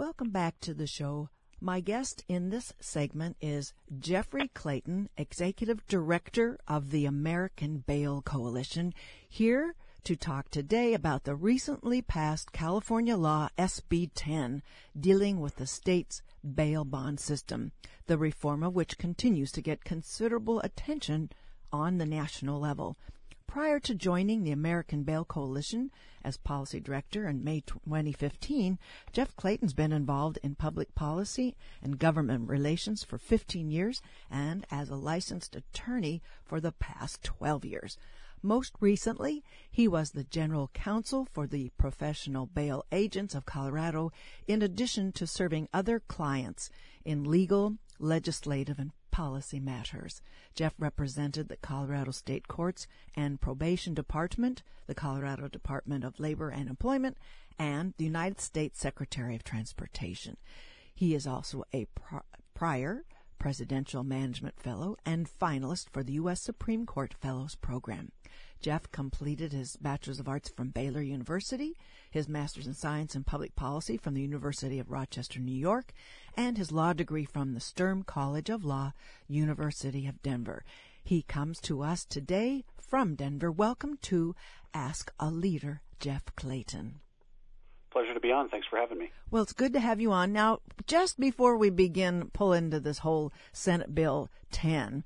Welcome back to the show. My guest in this segment is Jeffrey Clayton, Executive Director of the American Bail Coalition, here to talk today about the recently passed California law SB 10 dealing with the state's bail bond system, the reform of which continues to get considerable attention on the national level. Prior to joining the American Bail Coalition as policy director in May 2015, Jeff Clayton's been involved in public policy and government relations for 15 years and as a licensed attorney for the past 12 years. Most recently, he was the general counsel for the Professional Bail Agents of Colorado, in addition to serving other clients in legal, legislative, and policy matters. Jeff represented the Colorado State Courts and Probation Department, the Colorado Department of Labor and Employment, and the United States Secretary of Transportation. He is also a prior Presidential Management Fellow and finalist for the U.S. Supreme Court Fellows Program. Jeff completed his Bachelor's of Arts from Baylor University, his Master's in Science and Public Policy from the University of Rochester, New York, and his law degree from the Sturm College of Law, University of Denver. He comes to us today from Denver. Welcome to Ask a Leader, Jeff Clayton. Pleasure to be on. Thanks for having me. Well, it's good to have you on. Now, just before we begin pull into this whole Senate Bill 10,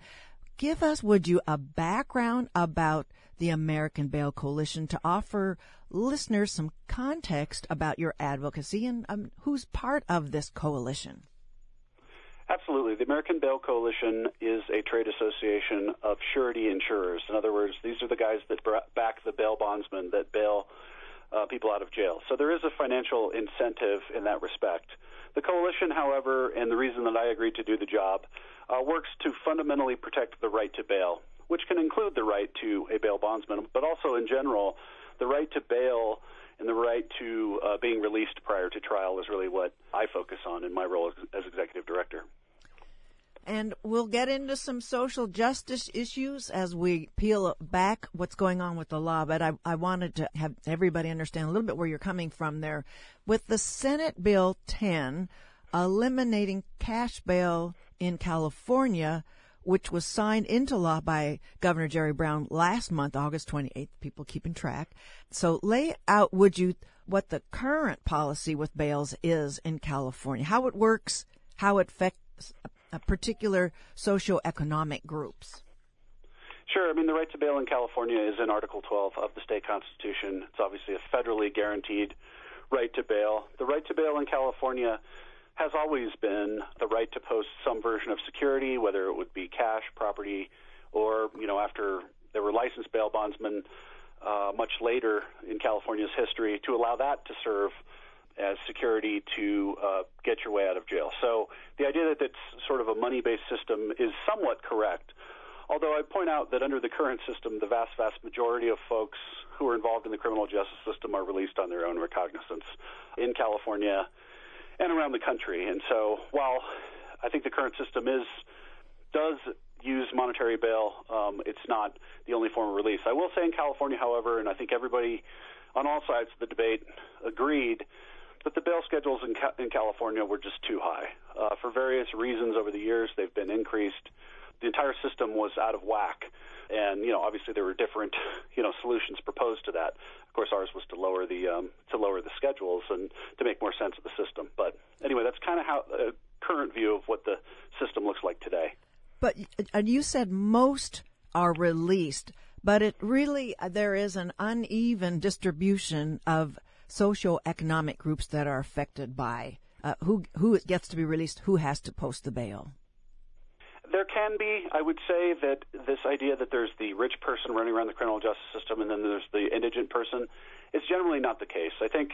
give us, would you, a background about the American Bail Coalition to offer listeners some context about your advocacy and um, who's part of this coalition? Absolutely. The American Bail Coalition is a trade association of surety insurers. In other words, these are the guys that back the bail bondsmen that bail uh, people out of jail. So there is a financial incentive in that respect. The coalition, however, and the reason that I agreed to do the job, uh, works to fundamentally protect the right to bail, which can include the right to a bail bondsman, but also in general, the right to bail and the right to uh, being released prior to trial is really what I focus on in my role as, as executive director. And we'll get into some social justice issues as we peel back what's going on with the law. But I, I wanted to have everybody understand a little bit where you're coming from there. With the Senate Bill 10 eliminating cash bail in California, which was signed into law by Governor Jerry Brown last month, August 28th. People keeping track. So lay out, would you, what the current policy with bails is in California, how it works, how it affects particular socioeconomic groups? Sure. I mean, the right to bail in California is in Article 12 of the state constitution. It's obviously a federally guaranteed right to bail. The right to bail in California has always been the right to post some version of security, whether it would be cash, property, or, you know, after there were licensed bail bondsmen uh, much later in California's history, to allow that to serve as security to uh, get your way out of jail. So the idea that it's sort of a money-based system is somewhat correct. Although I point out that under the current system, the vast, vast majority of folks who are involved in the criminal justice system are released on their own recognizance in California and around the country. And so while I think the current system is does use monetary bail, um, it's not the only form of release. I will say in California, however, and I think everybody on all sides of the debate agreed but the bail schedules in, Ca- in California were just too high. Uh, for various reasons over the years, they've been increased. The entire system was out of whack. And, you know, obviously there were different, you know, solutions proposed to that. Of course, ours was to lower the, um, to lower the schedules and to make more sense of the system. But anyway, that's kind of how, the uh, current view of what the system looks like today. But uh, you said most are released, but it really, uh, there is an uneven distribution of socioeconomic groups that are affected by uh, who who gets to be released, who has to post the bail. There can be. I would say that this idea that there's the rich person running around the criminal justice system and then there's the indigent person is generally not the case. I think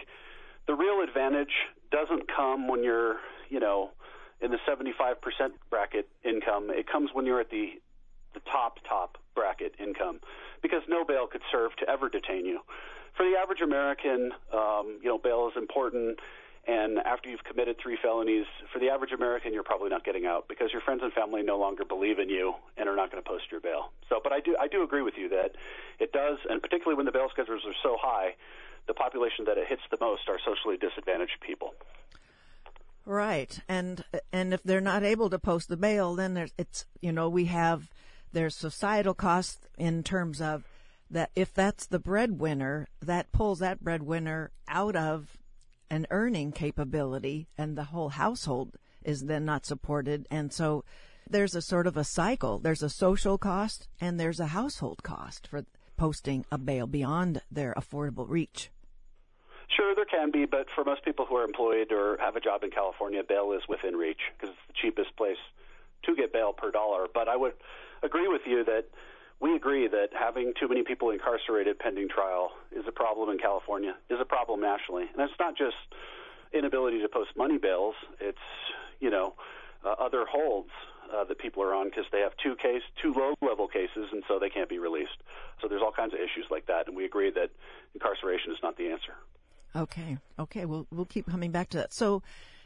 the real advantage doesn't come when you're, you know, in the 75% bracket income. It comes when you're at the the top top bracket income because no bail could serve to ever detain you for the average American, um, you know, bail is important. And after you've committed three felonies, for the average American, you're probably not getting out because your friends and family no longer believe in you and are not going to post your bail. So, but I do, I do agree with you that it does, and particularly when the bail schedules are so high, the population that it hits the most are socially disadvantaged people. Right, and and if they're not able to post the bail, then it's you know we have there's societal costs in terms of that if that's the breadwinner, that pulls that breadwinner out of an earning capability, and the whole household is then not supported, and so there's a sort of a cycle. There's a social cost and there's a household cost for posting a bail beyond their affordable reach. Sure, there can be, but for most people who are employed or have a job in California, bail is within reach because it's the cheapest place to get bail per dollar. But I would agree with you that we agree that having too many people incarcerated pending trial is a problem in California, is a problem nationally. And it's not just inability to post money bails, it's, you know, uh, other holds uh, that people are on because they have two case, two low level cases, and so they can't be released. So there's all kinds of issues like that, and we agree that incarceration is not the answer. Okay, okay, we'll we'll keep coming back to that. So,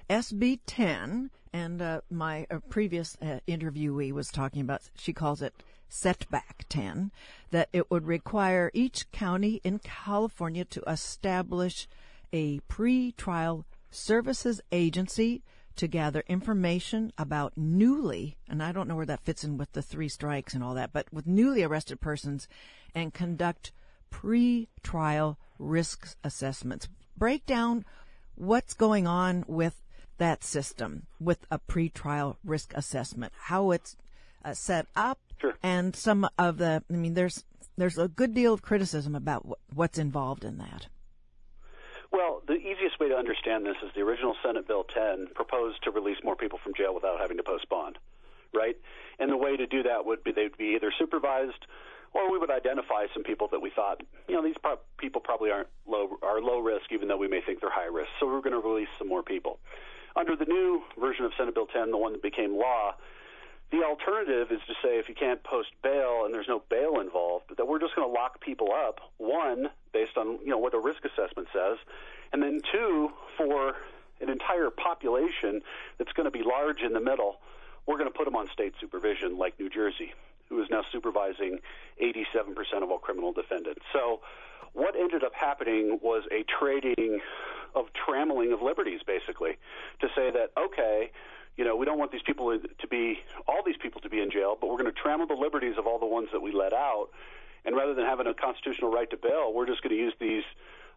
SB 10, and uh, my uh, previous uh, interviewee was talking about. She calls it setback 10, that it would require each county in California to establish a pre-trial services agency to gather information about newly, and I don't know where that fits in with the three strikes and all that, but with newly arrested persons and conduct pre-trial risk assessments. Break down what's going on with that system with a pre-trial risk assessment, how it's uh, set up, sure. and some of the. I mean, there's there's a good deal of criticism about what's involved in that. Well, the easiest way to understand this is the original Senate Bill 10 proposed to release more people from jail without having to post bond, right? And the way to do that would be they'd be either supervised or we would identify some people that we thought, you know, these pro- people probably aren't low are low risk, even though we may think they're high risk. So we're going to release some more people. Under the new version of Senate Bill 10, the one that became law, the alternative is to say if you can't post bail and there's no bail involved, that we're just going to lock people up. One, based on you know what the risk assessment says, and then two, for an entire population that's going to be large in the middle, we're going to put them on state supervision, like New Jersey, who is now supervising 87% of all criminal defendants. So, what ended up happening was a trading of trammeling of liberties, basically, to say that okay you know, we don't want these people to be, all these people to be in jail, but we're going to trammel the liberties of all the ones that we let out. And rather than having a constitutional right to bail, we're just going to use these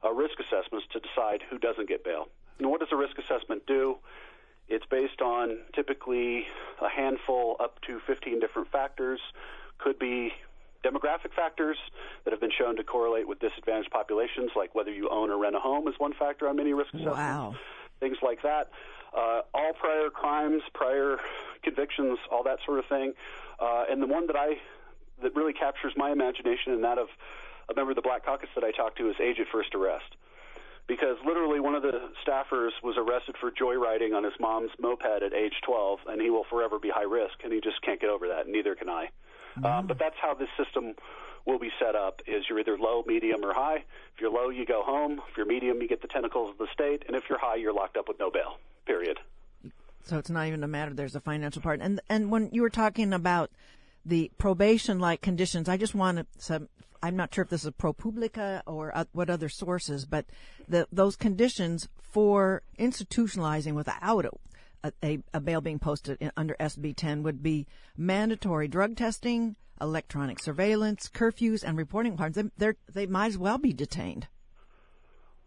uh, risk assessments to decide who doesn't get bail. And what does a risk assessment do? It's based on typically a handful up to 15 different factors. Could be demographic factors that have been shown to correlate with disadvantaged populations, like whether you own or rent a home is one factor on many risk assessments. Wow. Things like that uh, all prior crimes, prior convictions, all that sort of thing. Uh, and the one that I that really captures my imagination and that of a member of the Black Caucus that I talked to is age at first arrest. Because literally, one of the staffers was arrested for joyriding on his mom's moped at age 12, and he will forever be high risk, and he just can't get over that, and neither can I. Mm-hmm. Um, but that's how this system will be set up: is you're either low, medium, or high. If you're low, you go home. If you're medium, you get the tentacles of the state, and if you're high, you're locked up with no bail period. So it's not even a matter. There's a financial part, and and when you were talking about the probation-like conditions, I just want to. I'm not sure if this is ProPublica or what other sources, but the, those conditions for institutionalizing without a, a, a bail being posted in, under SB 10 would be mandatory drug testing, electronic surveillance, curfews, and reporting requirements. They, they might as well be detained.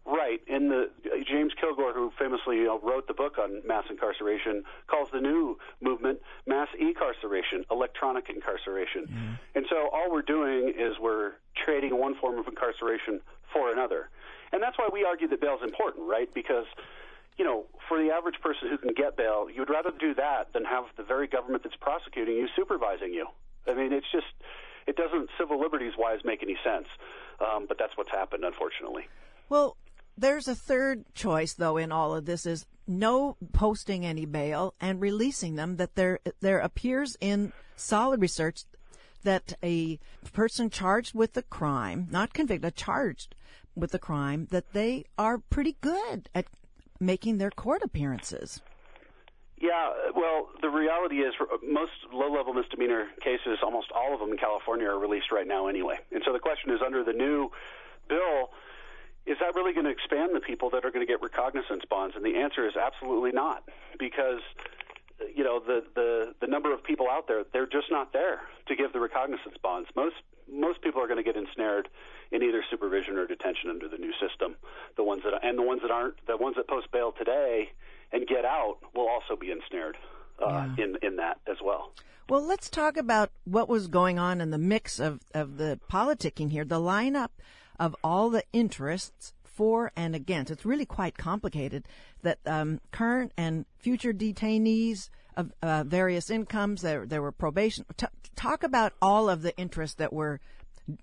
Right, and the James Kilgore, who famously you know, wrote the book on mass incarceration, calls the new movement mass incarceration, electronic incarceration. Mm-hmm. And so all we're doing is we're trading one form of incarceration for another. And that's why we argue that bail is important, right? Because, you know, for the average person who can get bail, you'd rather do that than have the very government that's prosecuting you supervising you. I mean, it's just, it doesn't civil liberties wise make any sense. Um, but that's what's happened, unfortunately. Well, there's a third choice, though, in all of this is no posting any bail and releasing them. That there there appears in solid research that a person charged with the crime, not convicted, charged with the crime, that they are pretty good at making their court appearances. Yeah, well, the reality is most low-level misdemeanor cases, almost all of them in California, are released right now anyway. And so the question is, under the new bill, is that really going to expand the people that are going to get recognizance bonds? And the answer is absolutely not. because you know the the the number of people out there they're just not there to give the recognizance bonds. Most most people are going to get ensnared in either supervision or detention under the new system. The ones that and the ones that aren't the ones that post bail today and get out will also be ensnared uh, yeah. in in that as well. Well, let's talk about what was going on in the mix of of the politicking here. The lineup of all the interests for and against. It's really quite complicated. That um, current and future detainees of uh, various incomes. There, there were probation. T- talk about all of the interests that were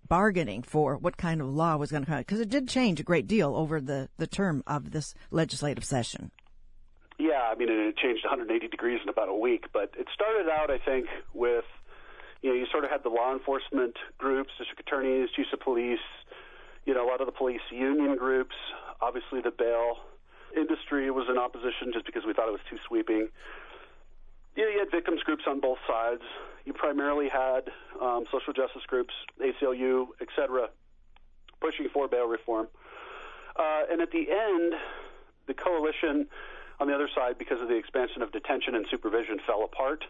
bargaining for what kind of law was going to come because it did change a great deal over the, the term of this legislative session. Yeah, I mean, it changed 180 degrees in about a week, but it started out, I think, with you know, you sort of had the law enforcement groups, district attorneys, chiefs of police, you know, a lot of the police union groups, obviously the bail industry was in opposition just because we thought it was too sweeping. You, know, you had victims groups on both sides. You primarily had um, social justice groups, ACLU, et cetera, pushing for bail reform. Uh, and at the end, the coalition on the other side, because of the expansion of detention and supervision, fell apart.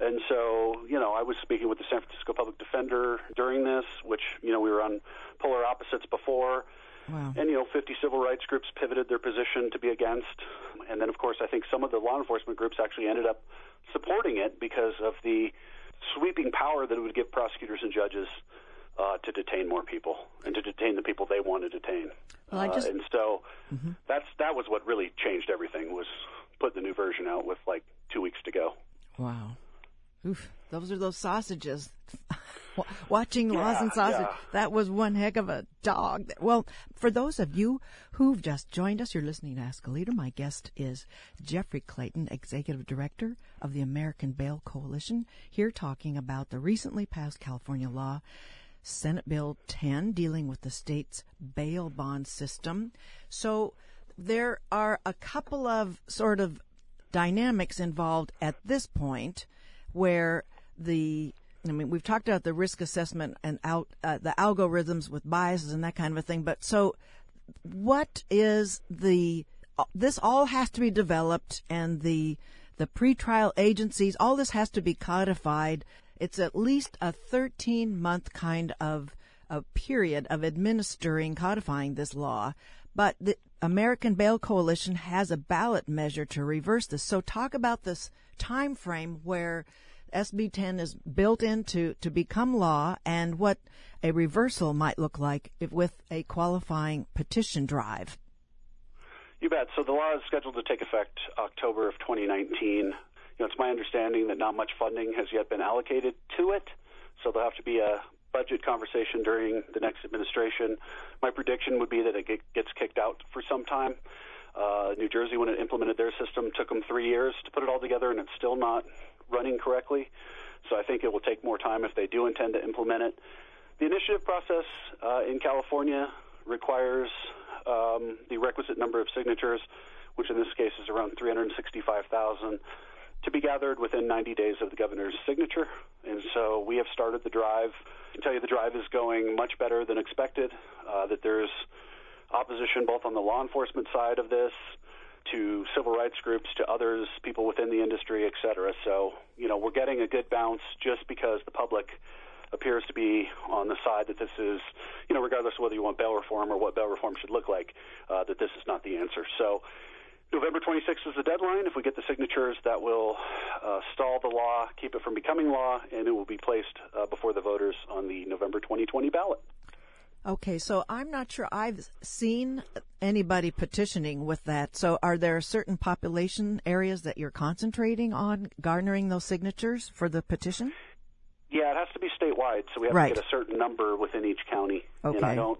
And so, you know, I was speaking with the San Francisco Public Defender during this, which, you know, we were on polar opposites before. Wow. And, you know, 50 civil rights groups pivoted their position to be against. And then, of course, I think some of the law enforcement groups actually ended up supporting it because of the sweeping power that it would give prosecutors and judges uh, to detain more people and to detain the people they want to detain. Well, I just... Uh, and so mm-hmm. that's that was what really changed everything was put the new version out with like two weeks to go. Wow. Oof, those are those sausages. Watching yeah, Laws and Sausage, yeah. that was one heck of a dog. Well, for those of you who've just joined us, you're listening to Ask a Leader. My guest is Jeffrey Clayton, Executive Director of the American Bail Coalition, here talking about the recently passed California law, Senate Bill 10, dealing with the state's bail bond system. So there are a couple of sort of dynamics involved at this point where the I mean, we've talked about the risk assessment and out uh, the algorithms with biases and that kind of a thing. But so, what is the? This all has to be developed, and the the pretrial agencies, all this has to be codified. It's at least a 13 month kind of a period of administering, codifying this law. But the American Bail Coalition has a ballot measure to reverse this. So talk about this time frame where SB 10 is built into to become law and what a reversal might look like if, with a qualifying petition drive. You bet. So the law is scheduled to take effect October of 2019. You know, it's my understanding that not much funding has yet been allocated to it, so there'll have to be a budget conversation during the next administration. My prediction would be that it gets kicked out for some time. Uh, New Jersey, when it implemented their system, took them three years to put it all together, and it's still not running correctly. So I think it will take more time if they do intend to implement it. The initiative process uh, in California requires um, the requisite number of signatures, which in this case is around 365,000, to be gathered within 90 days of the governor's signature. And so we have started the drive. I can tell you the drive is going much better than expected, uh, that there's opposition both on the law enforcement side of this, to civil rights groups, to others, people within the industry, et cetera. So, you know, we're getting a good bounce just because the public appears to be on the side that this is, you know, regardless of whether you want bail reform or what bail reform should look like, uh, that this is not the answer. So, November 26th is the deadline. If we get the signatures, that will uh, stall the law, keep it from becoming law, and it will be placed uh, before the voters on the November 2020 ballot. Okay, so I'm not sure I've seen anybody petitioning with that. So are there certain population areas that you're concentrating on garnering those signatures for the petition? Yeah, it has to be statewide, so we have right. to get a certain number within each county. Okay. And I don't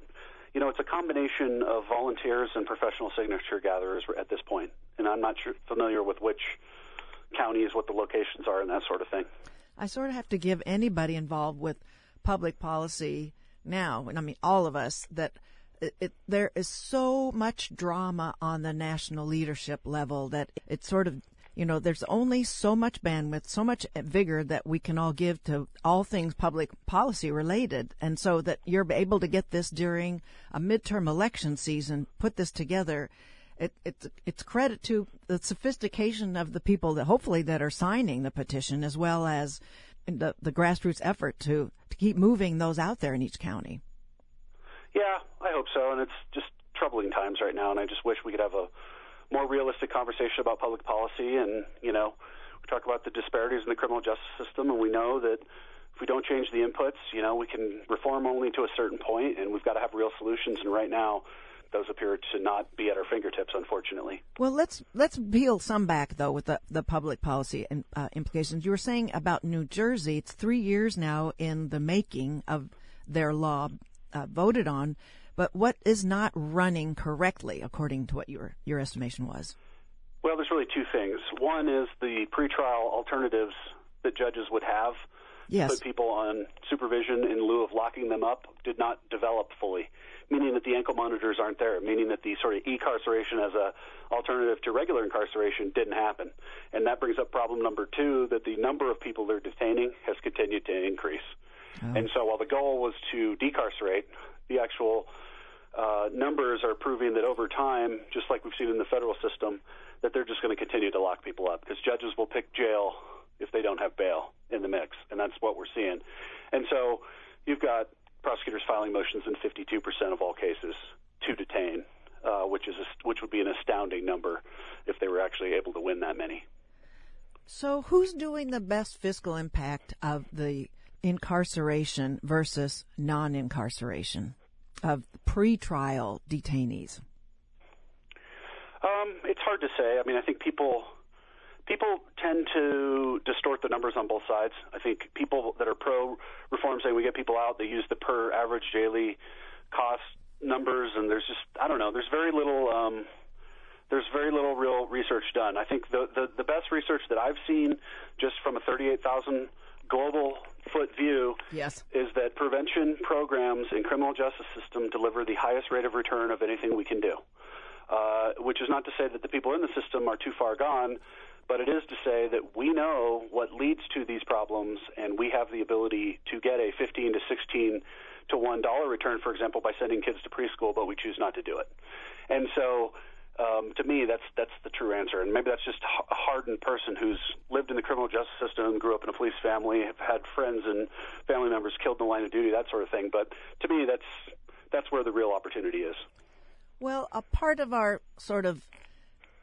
you know, it's a combination of volunteers and professional signature gatherers at this point. and I'm not sure, familiar with which counties, what the locations are, and that sort of thing. I sort of have to give anybody involved with public policy now, and I mean all of us, that it, it, there is so much drama on the national leadership level that it sort of you know there's only so much bandwidth so much vigor that we can all give to all things public policy related. And so that you're able to get this during a midterm election season put this together it, it's it's credit to the sophistication of the people that hopefully that are signing the petition, as well as the, the grassroots effort to to keep moving those out there in each county. Yeah, I hope so, and it's just troubling times right now, and I just wish we could have a more realistic conversation about public policy. And you know, we talk about the disparities in the criminal justice system, and we know that if we don't change the inputs, you know, we can reform only to a certain point, and we've got to have real solutions. And right now, those appear to not be at our fingertips, unfortunately. Well, let's let's peel some back though with the the public policy and, uh, implications. You were saying about New Jersey; it's three years now in the making of their law uh, voted on, but what is not running correctly according to what your your estimation was? Well, there's really two things. One is the pretrial alternatives that judges would have yes. put people on supervision in lieu of locking them up did not develop fully, meaning that the ankle monitors aren't there, meaning that the sort of e-carceration as a alternative to regular incarceration didn't happen. And that brings up problem number two, that the number of people they're detaining has continued to increase. Oh. And so while the goal was to decarcerate, the actual uh, numbers are proving that over time, just like we've seen in the federal system, that they're just going to continue to lock people up because judges will pick jail if they don't have bail in the mix, and that's what we're seeing. And so you've got prosecutors filing motions in 52% of all cases to detain, uh, which is a, which would be an astounding number if they were actually able to win that many. So, who's doing the best fiscal impact of the incarceration versus non-incarceration of pre-trial detainees? Um, it's hard to say. I mean, I think people people tend to distort the numbers on both sides. I think people that are pro reform say we get people out, they use the per average daily cost numbers, and there's just I don't know. There's very little. Um, there's very little real research done. I think the, the the best research that I've seen, just from a 38,000 global foot view, yes. is that prevention programs in criminal justice system deliver the highest rate of return of anything we can do. Uh, which is not to say that the people in the system are too far gone, but it is to say that we know what leads to these problems, and we have the ability to get a 15 to 16 to one dollar return, for example, by sending kids to preschool, but we choose not to do it. And so, um, to me, that's that's the true answer. And maybe that's just a hardened person who's lived in the criminal justice system, grew up in a police family, have had friends and family members killed in the line of duty, that sort of thing. But to me, that's that's where the real opportunity is. Well, a part of our sort of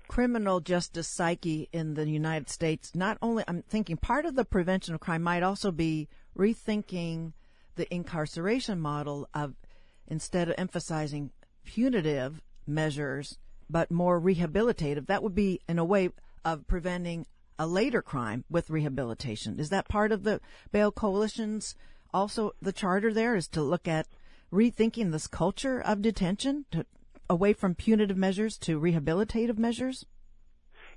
criminal justice psyche in the United States, not only, I'm thinking part of the prevention of crime might also be rethinking the incarceration model of instead of emphasizing punitive measures, but more rehabilitative. That would be in a way of preventing a later crime with rehabilitation. Is that part of the bail coalition's also the charter there is to look at rethinking this culture of detention to away from punitive measures to rehabilitative measures?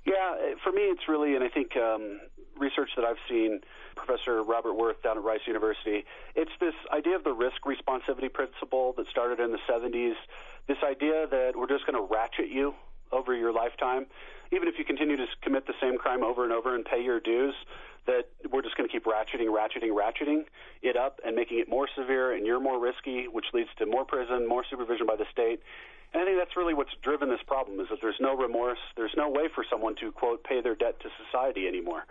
Yeah, for me, it's really, and I think um, research that I've seen, Professor Robert Werth down at Rice University, it's this idea of the risk responsivity principle that started in the 70s. This idea that we're just going to ratchet you over your lifetime, even if you continue to commit the same crime over and over and pay your dues, that we're just going to keep ratcheting, ratcheting, ratcheting it up and making it more severe, and you're more risky, which leads to more prison, more supervision by the state. And I think that's really what's driven this problem is that there's no remorse, there's no way for someone to quote pay their debt to society anymore.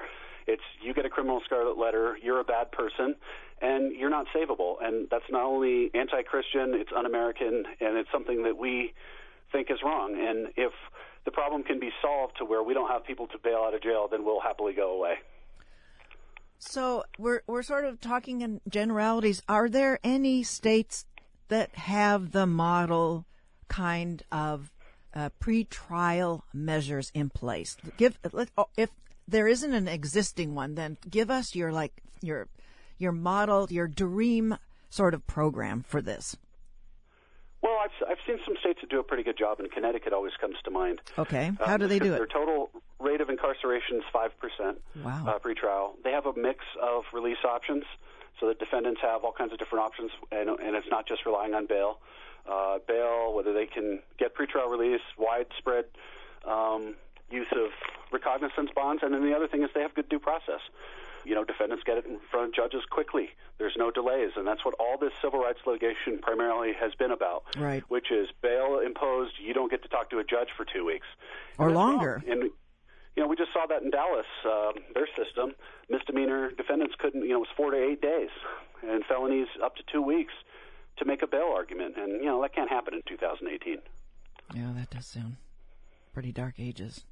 It's you get a criminal scarlet letter, you're a bad person, and you're not savable. And that's not only anti-Christian, it's un-American, and it's something that we think is wrong. And if the problem can be solved to where we don't have people to bail out of jail, then we'll happily go away. So we're we're sort of talking in generalities. Are there any states that have the model kind of uh, pre-trial measures in place? Give let, oh, if there isn't an existing one, then give us your like your your model, your dream sort of program for this. Well, I've I've seen some do a pretty good job, and Connecticut always comes to mind. Okay, how um, do they do it? Their total rate of incarceration is five percent. Wow. Uh, pretrial. They have a mix of release options, so that defendants have all kinds of different options, and and it's not just relying on bail. Uh, bail, whether they can get pretrial release, widespread um, use of recognizance bonds, and then the other thing is they have good due process. You know, defendants get it in front of judges quickly. There's no delays, and that's what all this civil rights litigation primarily has been about. Right. Which is bail imposed, you don't get to talk to a judge for two weeks or longer. And you know, we just saw that in Dallas, uh, their system. Misdemeanor defendants couldn't, you know, it was four to eight days, and felonies up to two weeks to make a bail argument. And, you know, that can't happen in 2018. Yeah, that does sound pretty dark ages.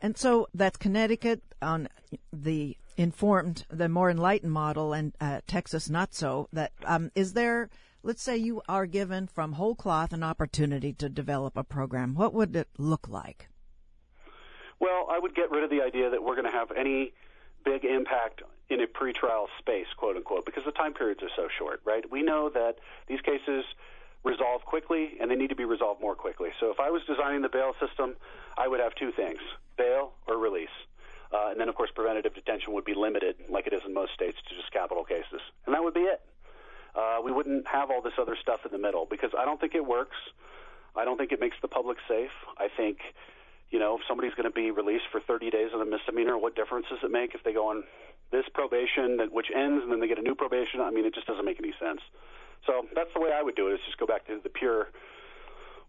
And so that's Connecticut on the informed, the more enlightened model, and uh, Texas not so. That um, is there. Let's say you are given from whole cloth an opportunity to develop a program. What would it look like? Well, I would get rid of the idea that we're going to have any big impact in a pretrial space, quote unquote, because the time periods are so short, right? We know that these cases resolve quickly and they need to be resolved more quickly. So if I was designing the bail system, I would have two things bail or release. Uh, and then, of course, preventative detention would be limited, like it is in most states, to just capital cases. And that would be it. Uh, we wouldn't have all this other stuff in the middle because I don't think it works. I don't think it makes the public safe. I think you know, if somebody's going to be released for 30 days on a misdemeanor, what difference does it make if they go on this probation, that which ends, and then they get a new probation? I mean, it just doesn't make any sense. So that's the way I would do it. Is just go back to the pure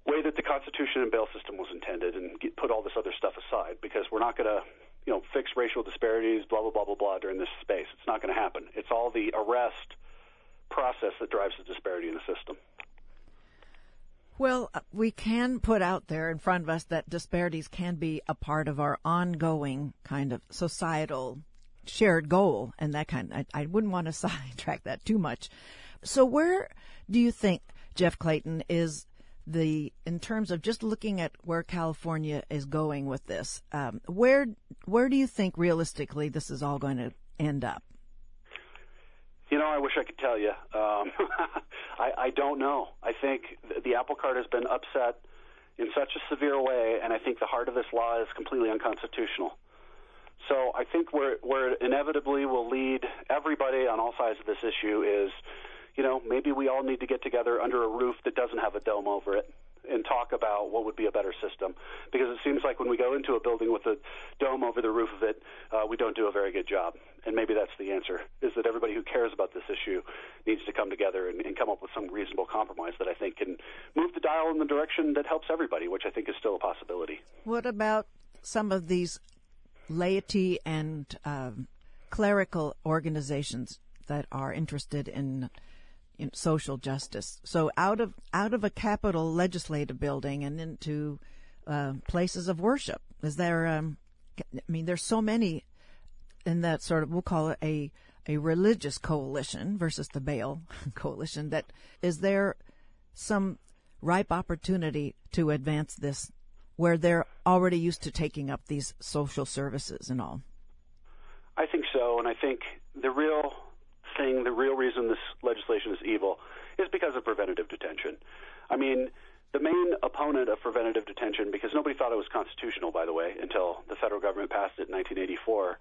way that the Constitution and bail system was intended, and get, put all this other stuff aside because we're not going to, you know, fix racial disparities, blah blah blah blah blah during this space. It's not going to happen. It's all the arrest process that drives the disparity in the system. Well, uh, we can put out there in front of us that disparities can be a part of our ongoing kind of societal shared goal and that kind. I, I wouldn't want to sidetrack that too much. So, where do you think Jeff Clayton is the in terms of just looking at where California is going with this? Um, where where do you think realistically this is all going to end up? You know, I wish I could tell you. Um, I, I don't know. I think the apple cart has been upset in such a severe way, and I think the heart of this law is completely unconstitutional. So I think where where it inevitably will lead everybody on all sides of this issue is, you know, maybe we all need to get together under a roof that doesn't have a dome over it and talk about what would be a better system. Because it seems like when we go into a building with a dome over the roof of it, uh, we don't do a very good job. And maybe that's the answer: is that everybody who cares about this issue needs to come together and, and come up with some reasonable compromise that I think can move the dial in the direction that helps everybody, which I think is still a possibility. What about some of these laity and um, clerical organizations that are interested in in social justice. So out of out of a capital legislative building and into uh, places of worship. Is there? Um, I mean, there's so many in that sort of we'll call it a a religious coalition versus the bail coalition. That is there some ripe opportunity to advance this where they're already used to taking up these social services and all. I think so, and I think the real thing, the real reason this legislation is evil, is because of preventative detention. I mean, the main opponent of preventative detention, because nobody thought it was constitutional, by the way, until the federal government passed it in 1984,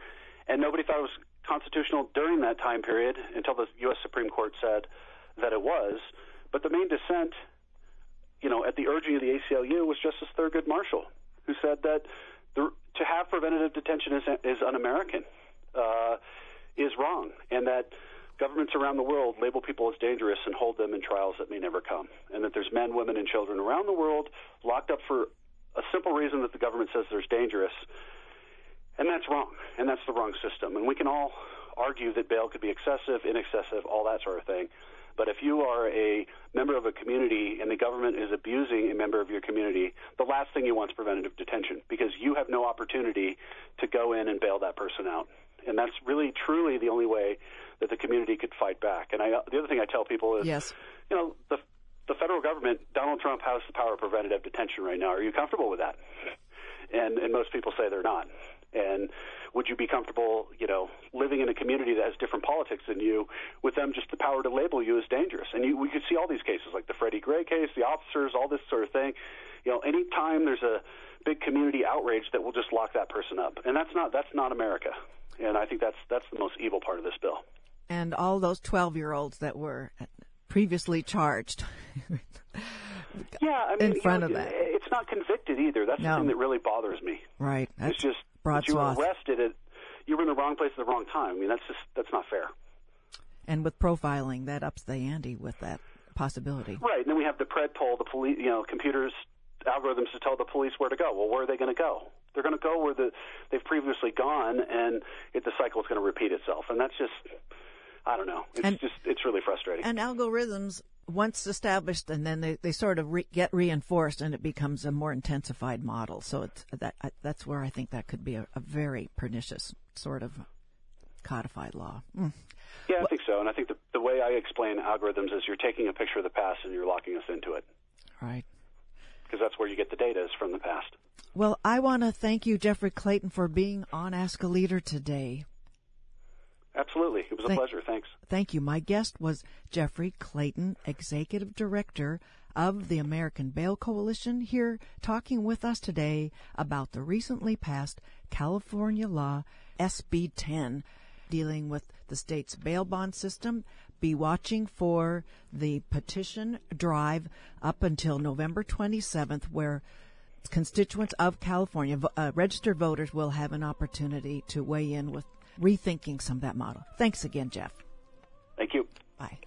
and nobody thought it was constitutional during that time period until the U.S. Supreme Court said that it was. But the main dissent, you know, at the urging of the ACLU was Justice Thurgood Marshall, who said that the, to have preventative detention is, is un-American, uh, is wrong, and that governments around the world label people as dangerous and hold them in trials that may never come. And that there's men, women, and children around the world locked up for a simple reason that the government says there's dangerous. And that's wrong. And that's the wrong system. And we can all argue that bail could be excessive, inexcessive, all that sort of thing. But if you are a member of a community and the government is abusing a member of your community, the last thing you want is preventative detention because you have no opportunity to go in and bail that person out. And that's really, truly the only way that the community could fight back. And I, the other thing I tell people is, yes. you know, the the federal government, Donald Trump has the power of preventative detention right now. Are you comfortable with that? And and most people say they're not. And would you be comfortable, you know, living in a community that has different politics than you, with them just the power to label you as dangerous? And you, we could see all these cases, like the Freddie Gray case, the officers, all this sort of thing. You know, anytime there's a big community outrage, that will just lock that person up, and that's not that's not America. And I think that's that's the most evil part of this bill and all those 12 year olds that were previously charged. yeah, I mean, in front know, of that. It's not convicted either. That's no. the thing that really bothers me. Right. That's it's just broad you swath. arrested it. you were in the wrong place at the wrong time. I mean, that's just that's not fair. And with profiling, that ups the ante with that possibility. Right, and then we have the PredPol, the police, you know, computers algorithms to tell the police where to go. Well, where are they going to go? They're going to go where the they've previously gone, and it, the cycle is going to repeat itself. And that's just, I don't know. It's and, just it's really frustrating. And algorithms once established, and then they, they sort of re- get reinforced, and it becomes a more intensified model. So it's that that's where I think that could be a, a very pernicious sort of codified law. Mm. Yeah, I think so. And I think the, the way I explain algorithms is you're taking a picture of the past and you're locking us into it. Right. Because that's where you get the data is from the past. Well, I want to thank you, Jeffrey Clayton, for being on Ask a Leader today. Absolutely. It was a pleasure. Thanks. Thank you. My guest was Jeffrey Clayton, Executive Director of the American Bail Coalition, here talking with us today about the recently passed California law SB 10 dealing with the state's bail bond system be watching for the petition drive up until November 27th, where constituents of California, uh, registered voters, will have an opportunity to weigh in with rethinking some of that model. Thanks again, Jeff. Thank you. Bye.